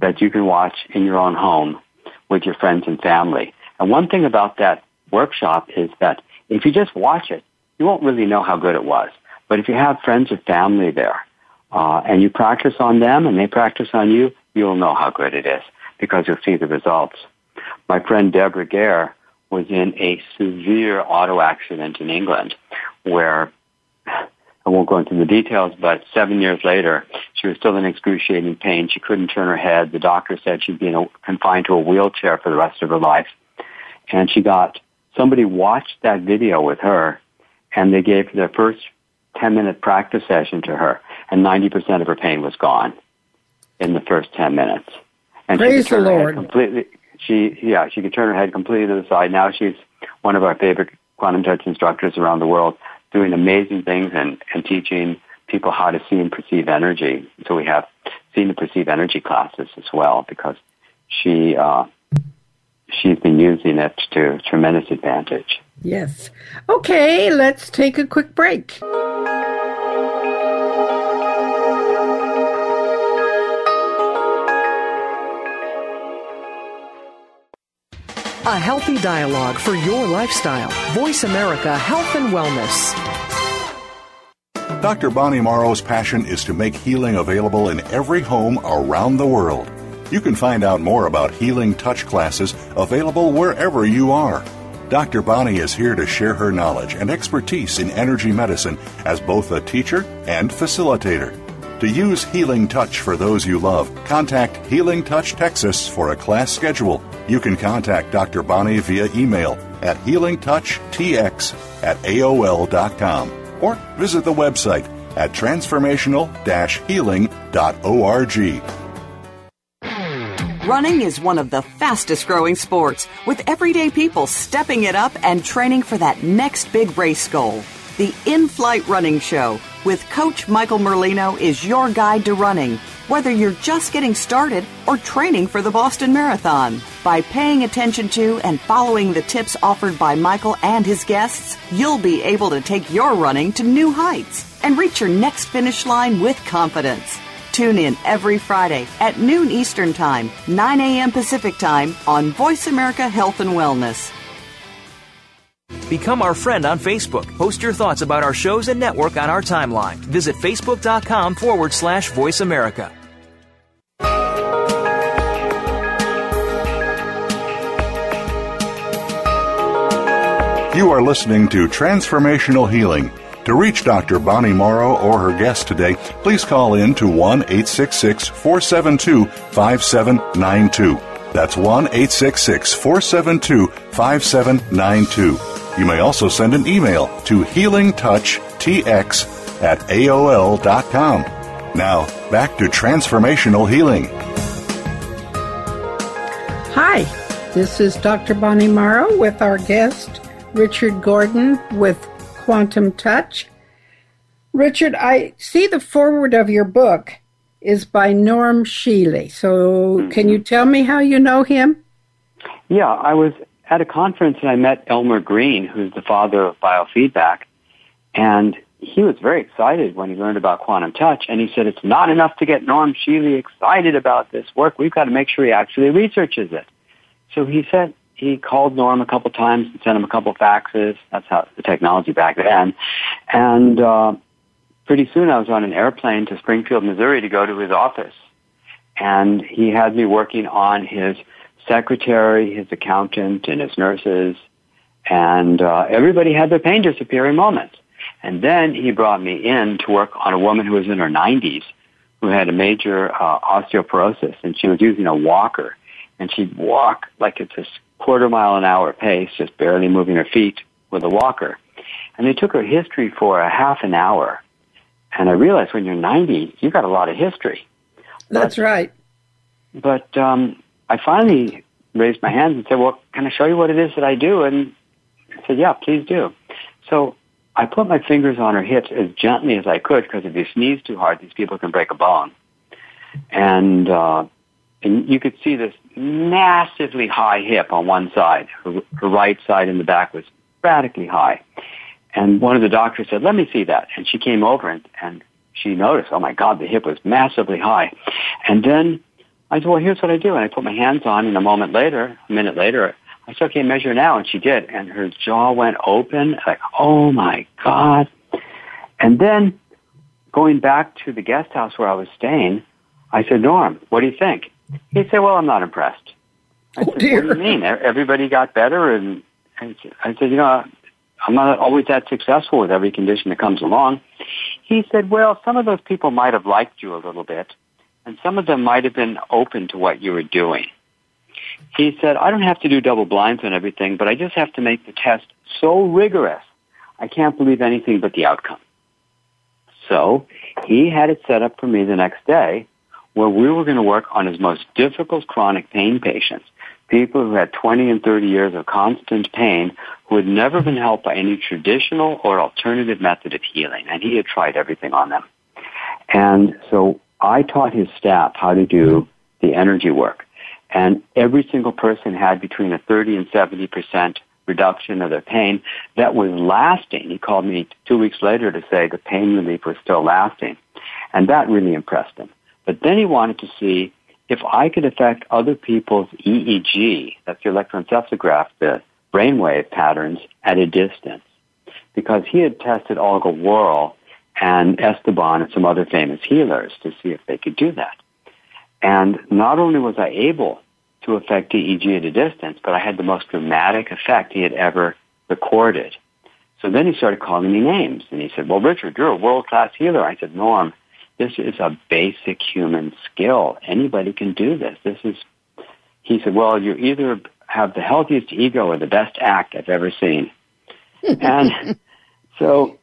[SPEAKER 3] that you can watch in your own home with your friends and family. And one thing about that workshop is that if you just watch it, you won't really know how good it was. But if you have friends or family there, uh, and you practice on them and they practice on you, you'll know how good it is because you'll see the results. My friend Deborah Gare was in a severe auto accident in England where I won't go into the details, but seven years later, she was still in excruciating pain. She couldn't turn her head. The doctor said she'd be a, confined to a wheelchair for the rest of her life. And she got, somebody watched that video with her and they gave their first 10 minute practice session to her and 90% of her pain was gone in the first 10 minutes. And
[SPEAKER 2] Praise
[SPEAKER 3] she
[SPEAKER 2] the Lord.
[SPEAKER 3] Completely, she, yeah, she could turn her head completely to the side. Now she's one of our favorite quantum touch instructors around the world doing amazing things and, and teaching people how to see and perceive energy. So we have seen and perceive energy classes as well because she uh, she's been using it to tremendous advantage.
[SPEAKER 2] Yes. Okay, let's take a quick break.
[SPEAKER 4] A healthy dialogue for your lifestyle. Voice America Health and Wellness.
[SPEAKER 1] Dr. Bonnie Morrow's passion is to make healing available in every home around the world. You can find out more about healing touch classes available wherever you are. Dr. Bonnie is here to share her knowledge and expertise in energy medicine as both a teacher and facilitator. To use Healing Touch for those you love, contact Healing Touch Texas for a class schedule. You can contact Dr. Bonnie via email at healingtouchtx at AOL.com or visit the website at transformational-healing.org.
[SPEAKER 7] Running is one of the fastest growing sports, with everyday people stepping it up and training for that next big race goal. The In Flight Running Show with Coach Michael Merlino is your guide to running, whether you're just getting started or training for the Boston Marathon. By paying attention to and following the tips offered by Michael and his guests, you'll be able to take your running to new heights and reach your next finish line with confidence. Tune in every Friday at noon Eastern Time, 9 a.m. Pacific Time on Voice America Health and Wellness.
[SPEAKER 8] Become our friend on Facebook. Post your thoughts about our shows and network on our timeline. Visit facebook.com forward slash voice America.
[SPEAKER 1] You are listening to Transformational Healing. To reach Dr. Bonnie Morrow or her guest today, please call in to 1 866 472 5792. That's 1 866 472 5792. You may also send an email to healingtouchtx at AOL.com. Now, back to transformational healing.
[SPEAKER 2] Hi, this is Dr. Bonnie Morrow with our guest, Richard Gordon with Quantum Touch. Richard, I see the forward of your book is by Norm Shealy. So, mm-hmm. can you tell me how you know him?
[SPEAKER 3] Yeah, I was at a conference and I met Elmer Green, who's the father of biofeedback, and he was very excited when he learned about quantum touch, and he said it's not enough to get Norm Shealy excited about this work. We've got to make sure he actually researches it. So he said he called Norm a couple times and sent him a couple faxes. That's how the technology back then, and uh, pretty soon I was on an airplane to Springfield, Missouri, to go to his office, and he had me working on his secretary, his accountant, and his nurses, and uh, everybody had their pain disappear in moments. And then he brought me in to work on a woman who was in her 90s who had a major uh, osteoporosis, and she was using a walker, and she'd walk like it's a quarter mile an hour pace, just barely moving her feet with a walker. And they took her history for a half an hour. And I realized when you're 90, you've got a lot of history.
[SPEAKER 2] That's
[SPEAKER 3] but,
[SPEAKER 2] right.
[SPEAKER 3] But um, I finally raised my hands and said, well, can I show you what it is that I do? And I said, yeah, please do. So I put my fingers on her hips as gently as I could because if you sneeze too hard, these people can break a bone. And, uh, and you could see this massively high hip on one side. Her, her right side in the back was radically high. And one of the doctors said, let me see that. And she came over and, and she noticed, oh my God, the hip was massively high. And then I said, well, here's what I do. And I put my hands on and a moment later, a minute later, I said, okay, measure now. And she did. And her jaw went open, like, oh my God. And then going back to the guest house where I was staying, I said, Norm, what do you think? He said, well, I'm not impressed. I
[SPEAKER 2] oh,
[SPEAKER 3] said,
[SPEAKER 2] dear.
[SPEAKER 3] what do you mean? Everybody got better. And, and I said, you know, I'm not always that successful with every condition that comes along. He said, well, some of those people might have liked you a little bit, and some of them might have been open to what you were doing. He said, I don't have to do double blinds and everything, but I just have to make the test so rigorous, I can't believe anything but the outcome. So he had it set up for me the next day where we were going to work on his most difficult chronic pain patients, people who had 20 and 30 years of constant pain who had never been helped by any traditional or alternative method of healing, and he had tried everything on them. And so I taught his staff how to do the energy work. And every single person had between a 30 and 70 percent reduction of their pain that was lasting. He called me two weeks later to say the pain relief was still lasting. And that really impressed him. But then he wanted to see if I could affect other people's EEG, that's the electroencephalograph, the brainwave patterns at a distance. Because he had tested Olga Worrall and Estebany and some other famous healers to see if they could do that. And not only was I able to affect EEG at a distance, but I had the most dramatic effect he had ever recorded. So then he started calling me names and he said, well, Richard, you're a world-class healer. I said, Norm, this is a basic human skill. Anybody can do this. This is, he said, well, you either have the healthiest ego or the best act I've ever seen. and so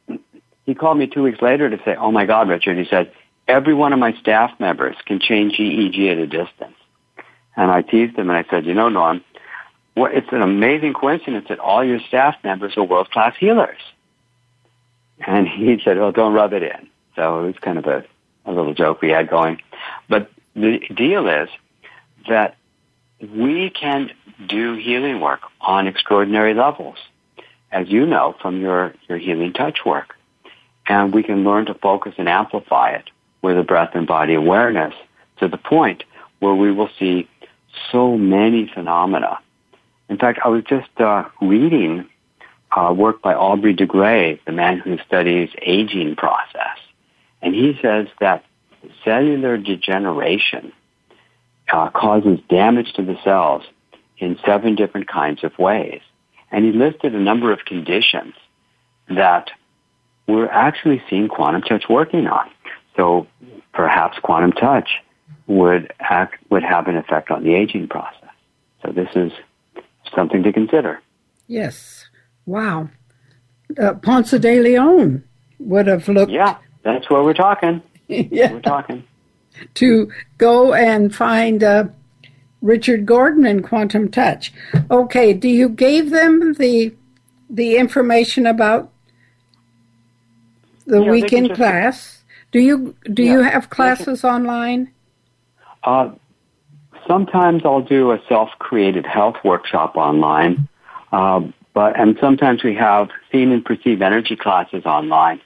[SPEAKER 3] he called me two weeks later to say, oh my God, Richard, he said, every one of my staff members can change EEG at a distance. And I teased him and I said, you know, Norm, well, it's an amazing coincidence that all your staff members are world-class healers. And he said, well, don't rub it in. So it was kind of a, a little joke we had going. But the deal is that we can do healing work on extraordinary levels, as you know from your, your healing touch work. And we can learn to focus and amplify it with a breath and body awareness to the point where we will see so many phenomena. In fact, I was just uh, reading uh, work by Aubrey de Grey, the man who studies aging process, and he says that cellular degeneration uh, causes damage to the cells in seven different kinds of ways. And he listed a number of conditions that we're actually seeing quantum touch working on. So perhaps quantum touch would act, would have an effect on the aging process. So this is something to consider.
[SPEAKER 2] Yes. Wow. Uh, Ponce de Leon would have looked.
[SPEAKER 3] Yeah, that's where we're talking.
[SPEAKER 2] yeah.
[SPEAKER 3] We're talking.
[SPEAKER 2] To go and find uh, Richard Gordon in Quantum Touch. Okay, do you gave them the the information about the
[SPEAKER 3] Yeah,
[SPEAKER 2] weekend
[SPEAKER 3] just-
[SPEAKER 2] class? Do you do
[SPEAKER 3] Yeah,
[SPEAKER 2] you have classes online?
[SPEAKER 3] Uh, sometimes I'll do a self-created health workshop online, uh, but and sometimes we have seen and perceive energy classes online.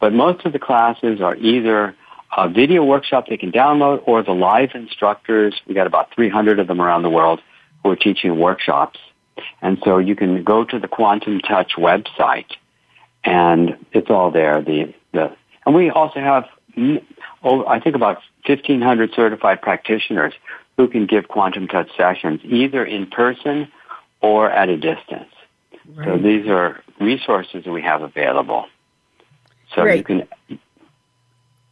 [SPEAKER 3] But most of the classes are either a video workshop they can download or the live instructors. We got about 300 of them around the world who are teaching workshops. And so you can go to the Quantum Touch website and it's all there. The, the, and we also have, mm, oh, I think about 1,500 certified practitioners who can give quantum touch sessions either in person or at a distance. So these are resources that we have available. So you
[SPEAKER 2] Great.
[SPEAKER 3] can,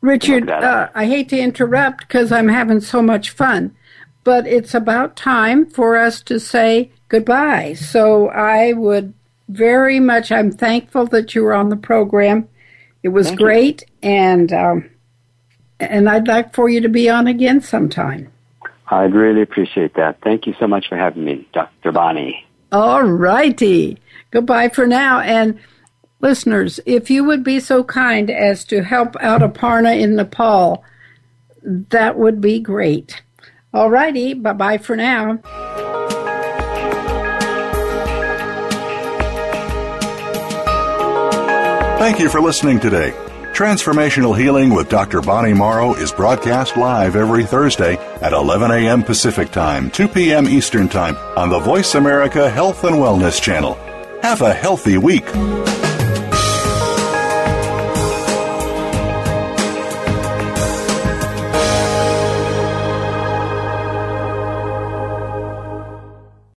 [SPEAKER 2] Richard, uh. I hate to interrupt because I'm having so much fun, but it's about time for us to say goodbye. So I would very much, I'm thankful that you were on the program. It was
[SPEAKER 3] Thank you.
[SPEAKER 2] great, and um, and I'd like for you to be on again sometime.
[SPEAKER 3] I'd really appreciate that. Thank you so much for having me, Dr. Bonnie.
[SPEAKER 2] All righty. Goodbye for now. And listeners, if you would be so kind as to help out Aparna in Nepal, that would be great. All righty. Bye bye for now.
[SPEAKER 1] Thank you for listening today. Transformational Healing with Dr. Bonnie Morrow is broadcast live every Thursday at 11 a.m. Pacific Time, 2 p.m. Eastern Time on the Voice America Health and Wellness Channel. Have a healthy week.